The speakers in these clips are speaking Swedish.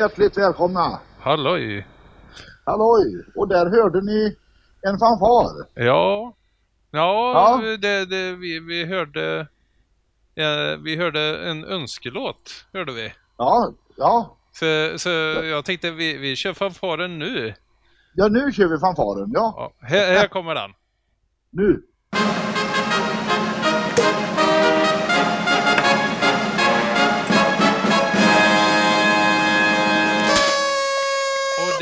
hjärtligt välkomna! Halloj! Halloj! Och där hörde ni en fanfar. Ja, ja, Ja. Det, det, vi, vi hörde ja, vi hörde en önskelåt, hörde vi. Ja, ja. Så, så jag tänkte vi, vi kör fanfaren nu. Ja, nu kör vi fanfaren. Ja, Ja, här, här kommer den. nu.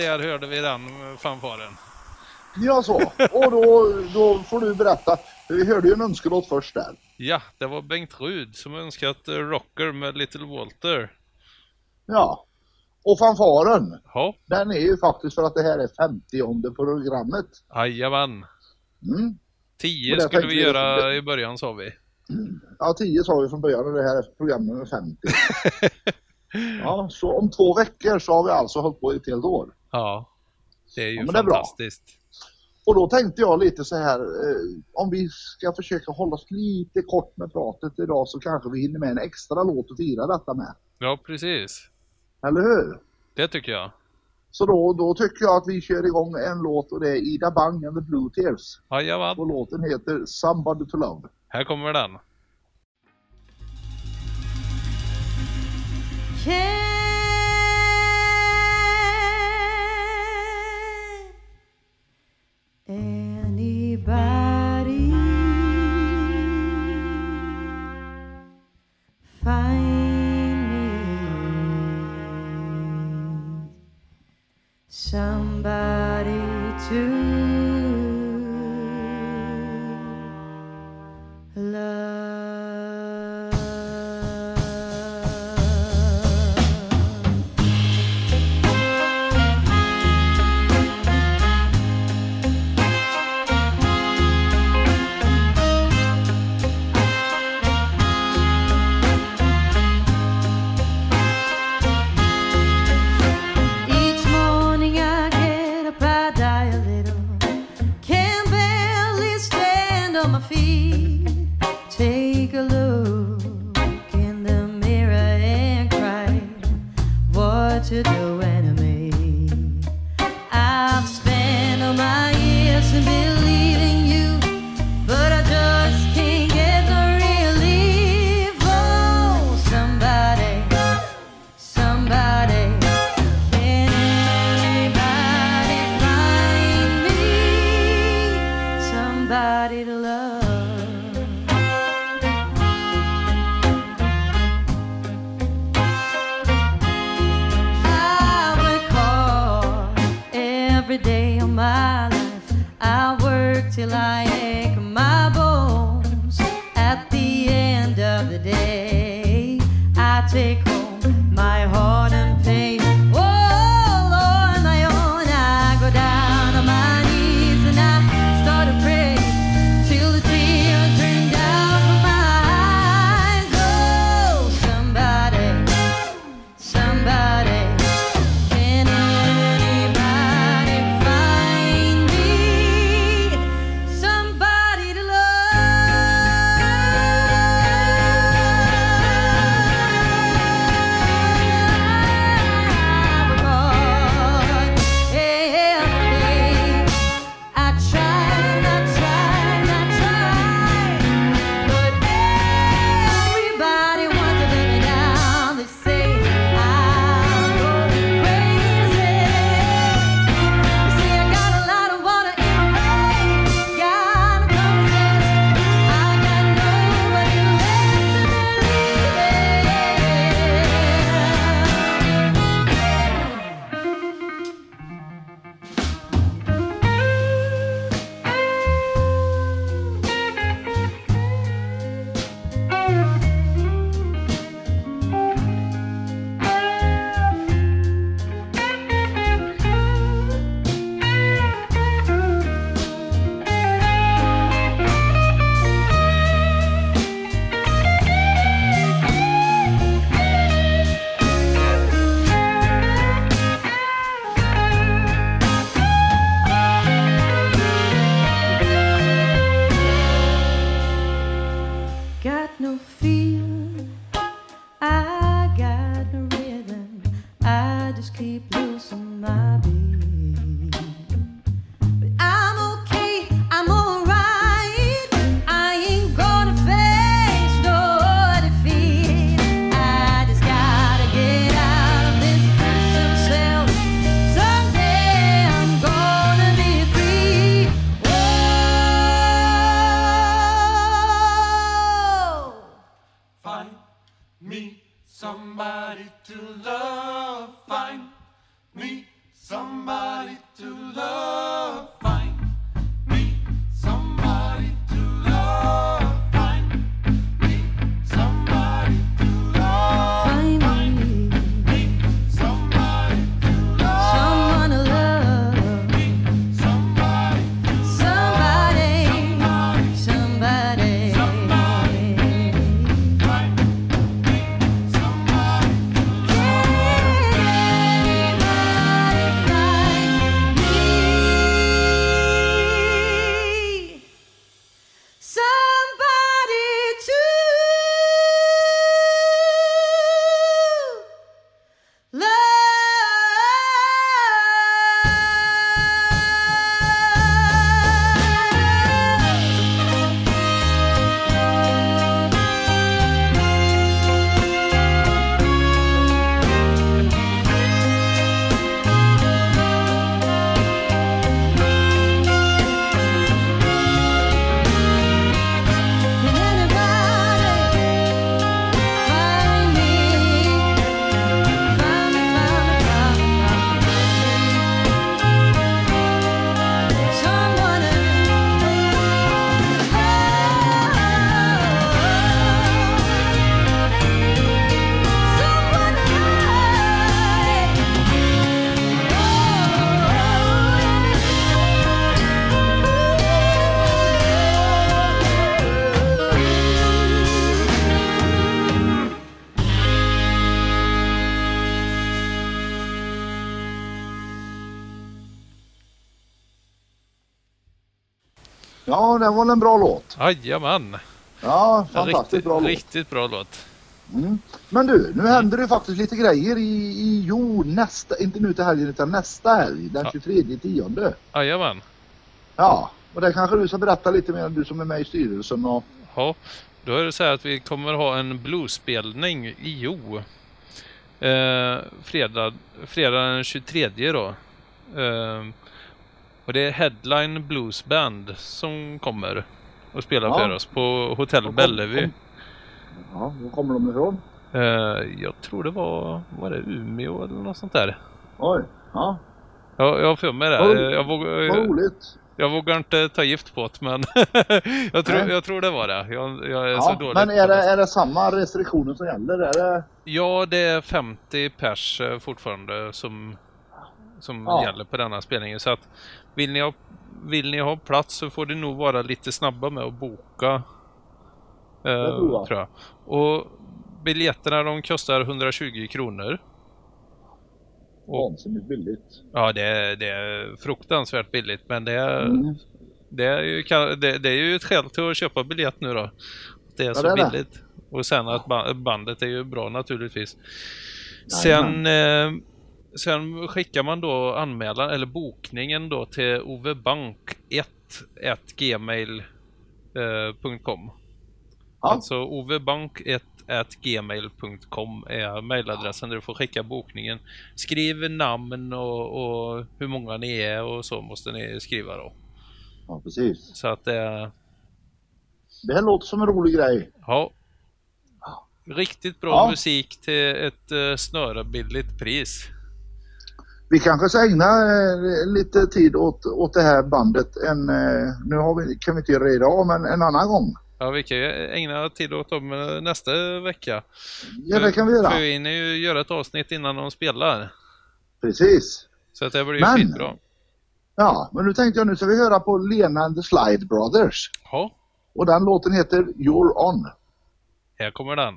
Där hörde vi den fanfaren. Ja, så. Och då, då får du berätta. Vi hörde ju en önskelåt först där. Ja, det var Bengt Rud som önskat eh, Rocker med Little Walter. Ja. Och fanfaren, Ja, den är ju faktiskt för att det här är 50 programmet. jajamän. Mm. Tio Och där skulle tänkte vi göra i början sa vi. Ja, 10 sa vi från början och det här är program nummer 50. Ja, så om två veckor så har vi alltså hållit på i ett helt år. Ja, det är ju Ja, det är fantastiskt. Och då tänkte jag lite så här, eh, om vi ska försöka hålla oss lite kort med pratet idag så kanske vi hinner med en extra låt att fira detta med. Ja, precis. Eller hur? Det tycker jag. Så då, då tycker jag att vi kör igång en låt och det är Ida Bang and the Blue Tears. Jajamän. Och låten heter Somebody to Love. Här kommer den. Can somebody to love. I every day of my life. I work till I det var en bra låt. Jajamän! Ja, fantastiskt Riktigt, bra låt. riktigt bra låt. Mm. Men du, nu händer det faktiskt lite grejer i, i jo, nästa, inte nu till helgen utan nästa helg, den Ja. 23 tionde. Jajamän. Ja, och det kanske du ska berätta lite mer, du som är med i styrelsen och Ja, då är det så här att vi kommer ha en bluesspelning i Jo. Eh, fredag, fredag den 23 då. Eh, och det är Headline Blues Band som kommer och spelar Ja. för oss på Hotell kom- Bellevue. Ja, var kommer de ifrån? Eh, jag tror det var, var det Umeå eller något sånt där. Oj, ja, Jag, jag har för mig det. Vad- Jag, vågar, vad roligt. jag vågar inte ta gift på det men jag, tror, Nej. jag tror det var det. Jag, jag är så Ja, dålig men är det, det. är det samma restriktioner som gäller? Är det... Ja, det är 50 pers eh, fortfarande som, som Ja. gäller på denna spelningen. Så att vill ni, ha, vill ni ha plats så får det nog vara lite snabba med att boka. Eh, tror jag. tror jag. Och biljetterna de kostar 120 kronor. Vansinnigt billigt. ja, det, är- det är fruktansvärt billigt men det är, Mm. det, är ju, det, det är ju ett skäl till att köpa biljett nu då. Det är så det är billigt. Och sen att ba- bandet är ju bra naturligtvis. Sen, eh, sen skickar man då anmälan eller bokningen då till ovebank1 gmail.com. Ja. Alltså ovebank1 gmail.com är mailadressen där du får skicka bokningen. Skriv namn och, och hur många ni är och så måste ni skriva då. Ja, precis. Så att det Det här låter som en rolig grej. ja. Riktigt bra Ja. musik till ett uh, snörebilligt pris. Vi kanske ska ägna eh, lite tid åt, åt det här bandet. En, eh, nu vi, kan vi inte göra det idag, men en annan gång. Ja, vi kan ju ägna tid åt dem eh, nästa vecka. Ja, det kan vi För göra. vi hinner ju göra ett avsnitt innan de spelar. Precis. Så att det blir ju Men- skitbra. Ja, men nu tänkte jag nu ska vi höra på Lena and the Slide Brothers. Ja, Och den låten heter You're On. här kommer den.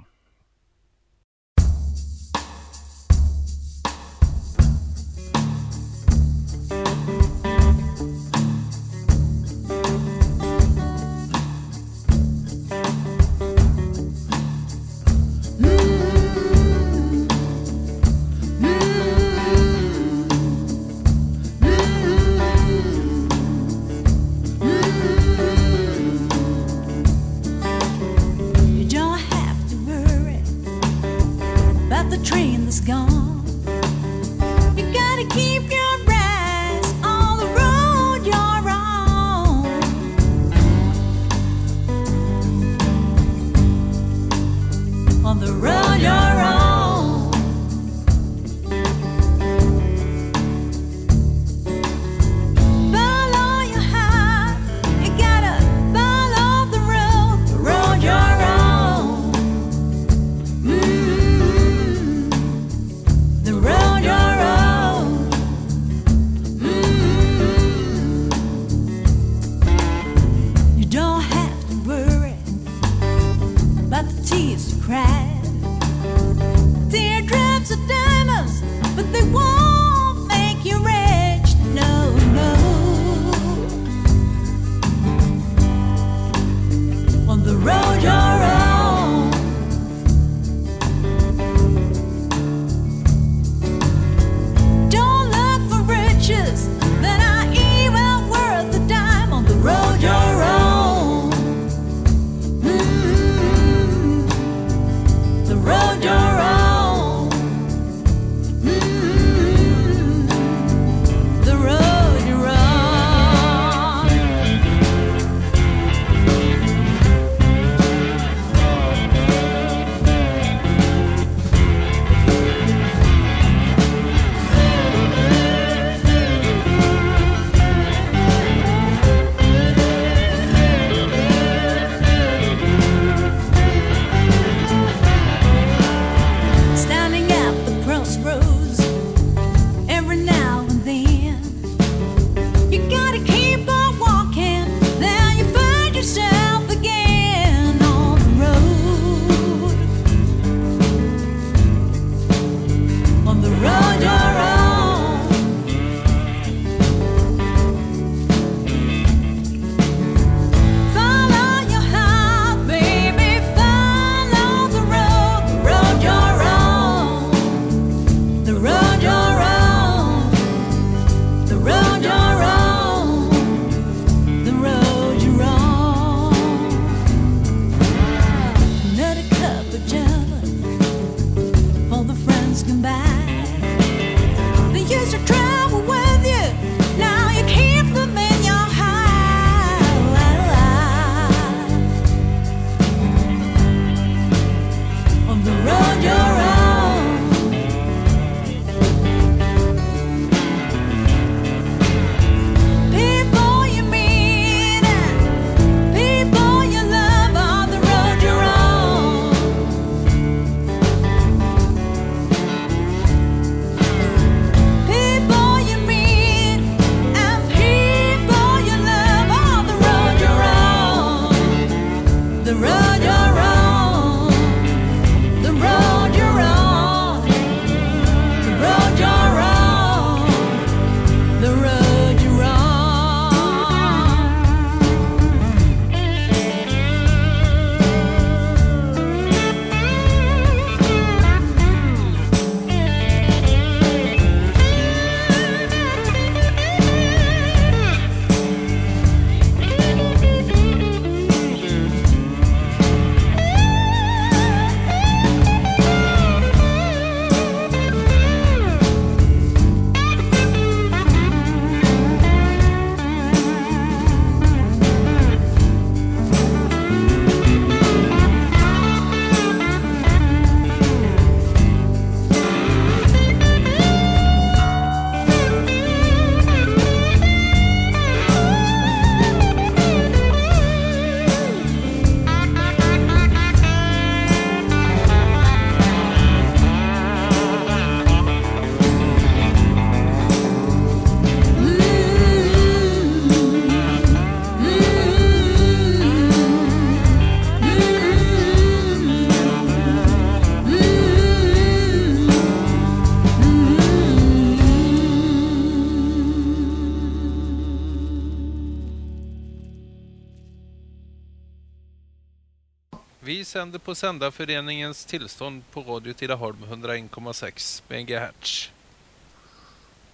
på sändarföreningens tillstånd på Radio Tidaholm 101,6 MHz.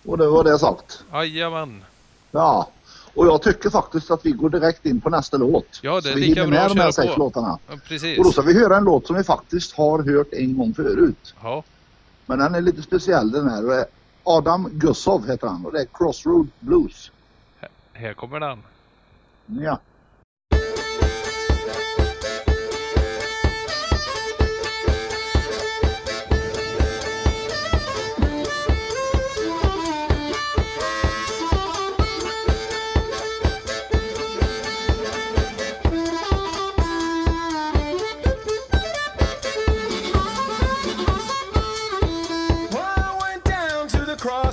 Och det var det sagt. Jajamän. Ja. Och jag tycker faktiskt att vi går direkt in på nästa låt. Ja, det är lika bra att köra sex på. låtarna. Precis. Och då ska vi höra en låt som vi faktiskt har hört en gång förut. Ja. Men den är lite speciell den här. Adam Gussov heter han och det är Crossroad Blues. Här kommer den. Ja.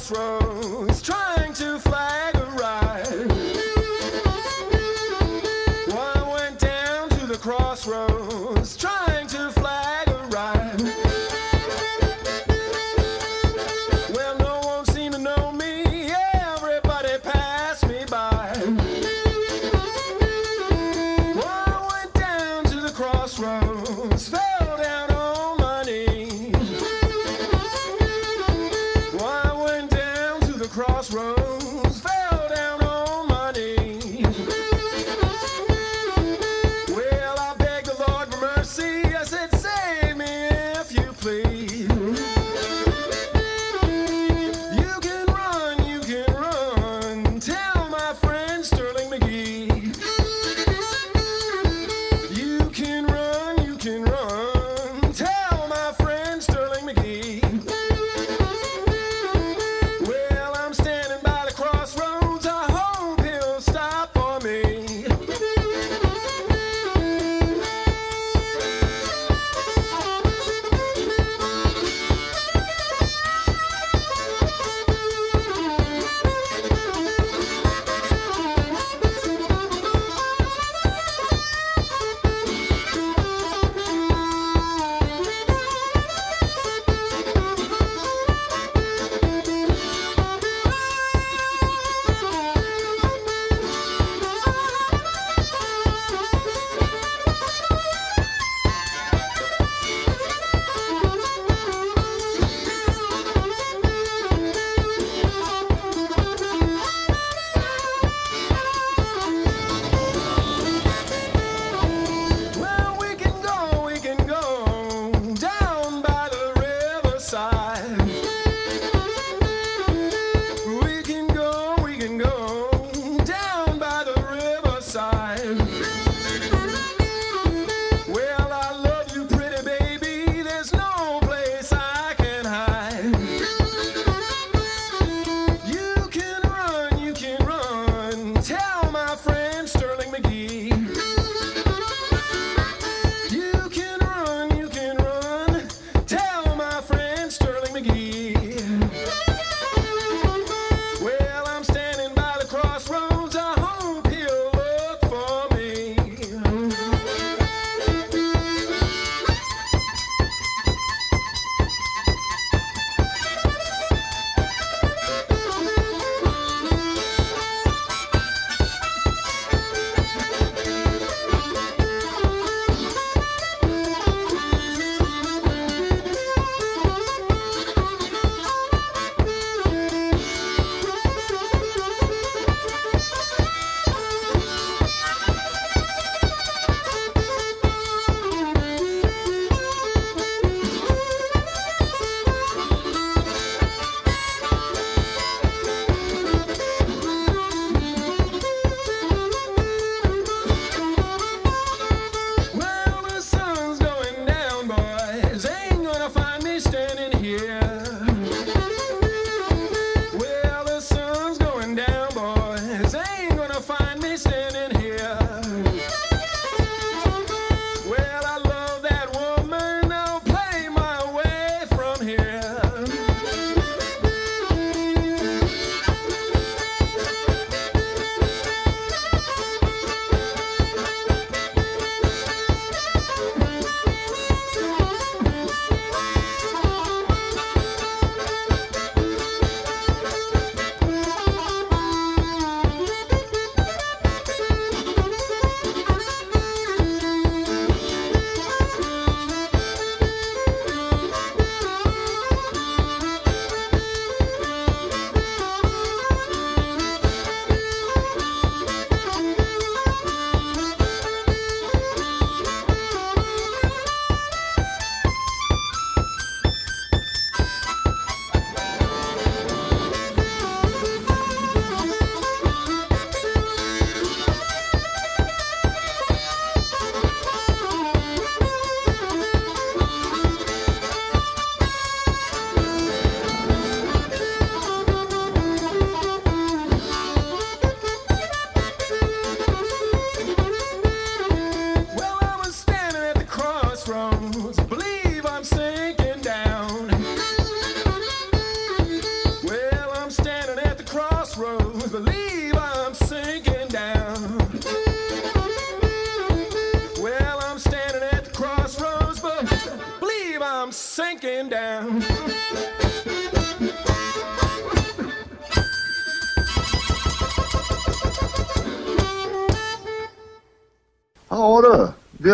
crossroads.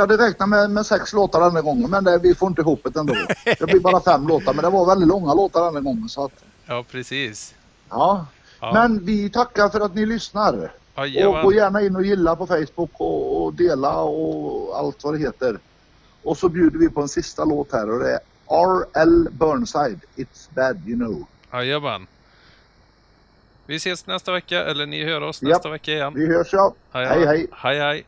Hade räknat med, med sex låtar den här gången men det, vi får inte ihop det ändå. Det blir bara fem låtar men det var väldigt långa låtar den här gången. Så att, Ja, precis. ja. Ja. Men vi tackar för att ni lyssnar. Och Jajamän. gå gärna in och gilla på Facebook och, och dela och allt vad det heter. Och så bjuder vi på en sista låt här och det är R.L. Burnside, It's Bad You Know. Jajamän. Vi ses nästa vecka, eller ni hör oss nästa vecka igen. Vi hörs ja. Hej hej. Hej hej.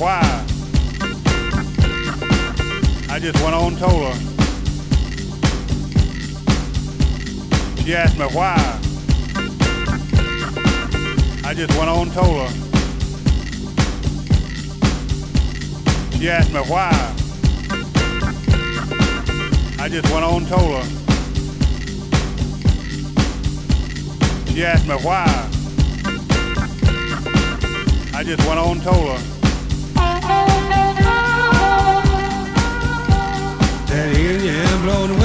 Why. I just went on told her. She asked me why. I just went on told her. She asked me why. I just went on told her. She asked me why. I just went on told her. road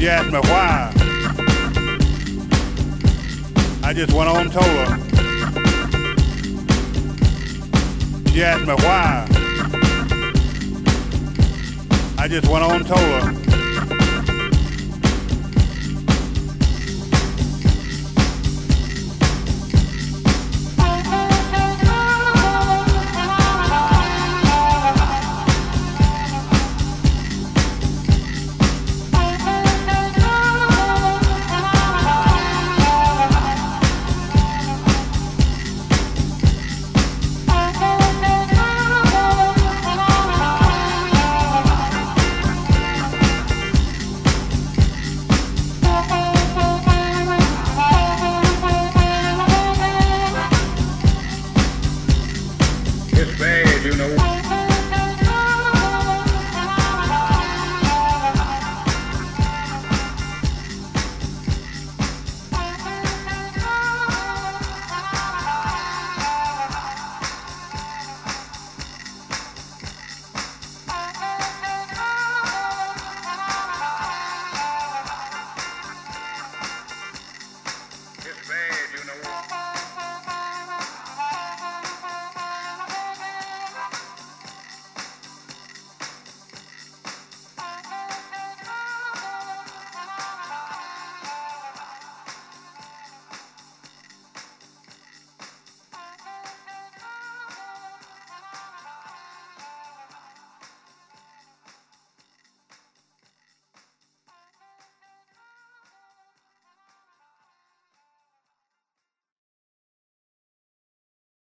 She asked me why. I just went on and told her. She asked me why. I just went on and told her.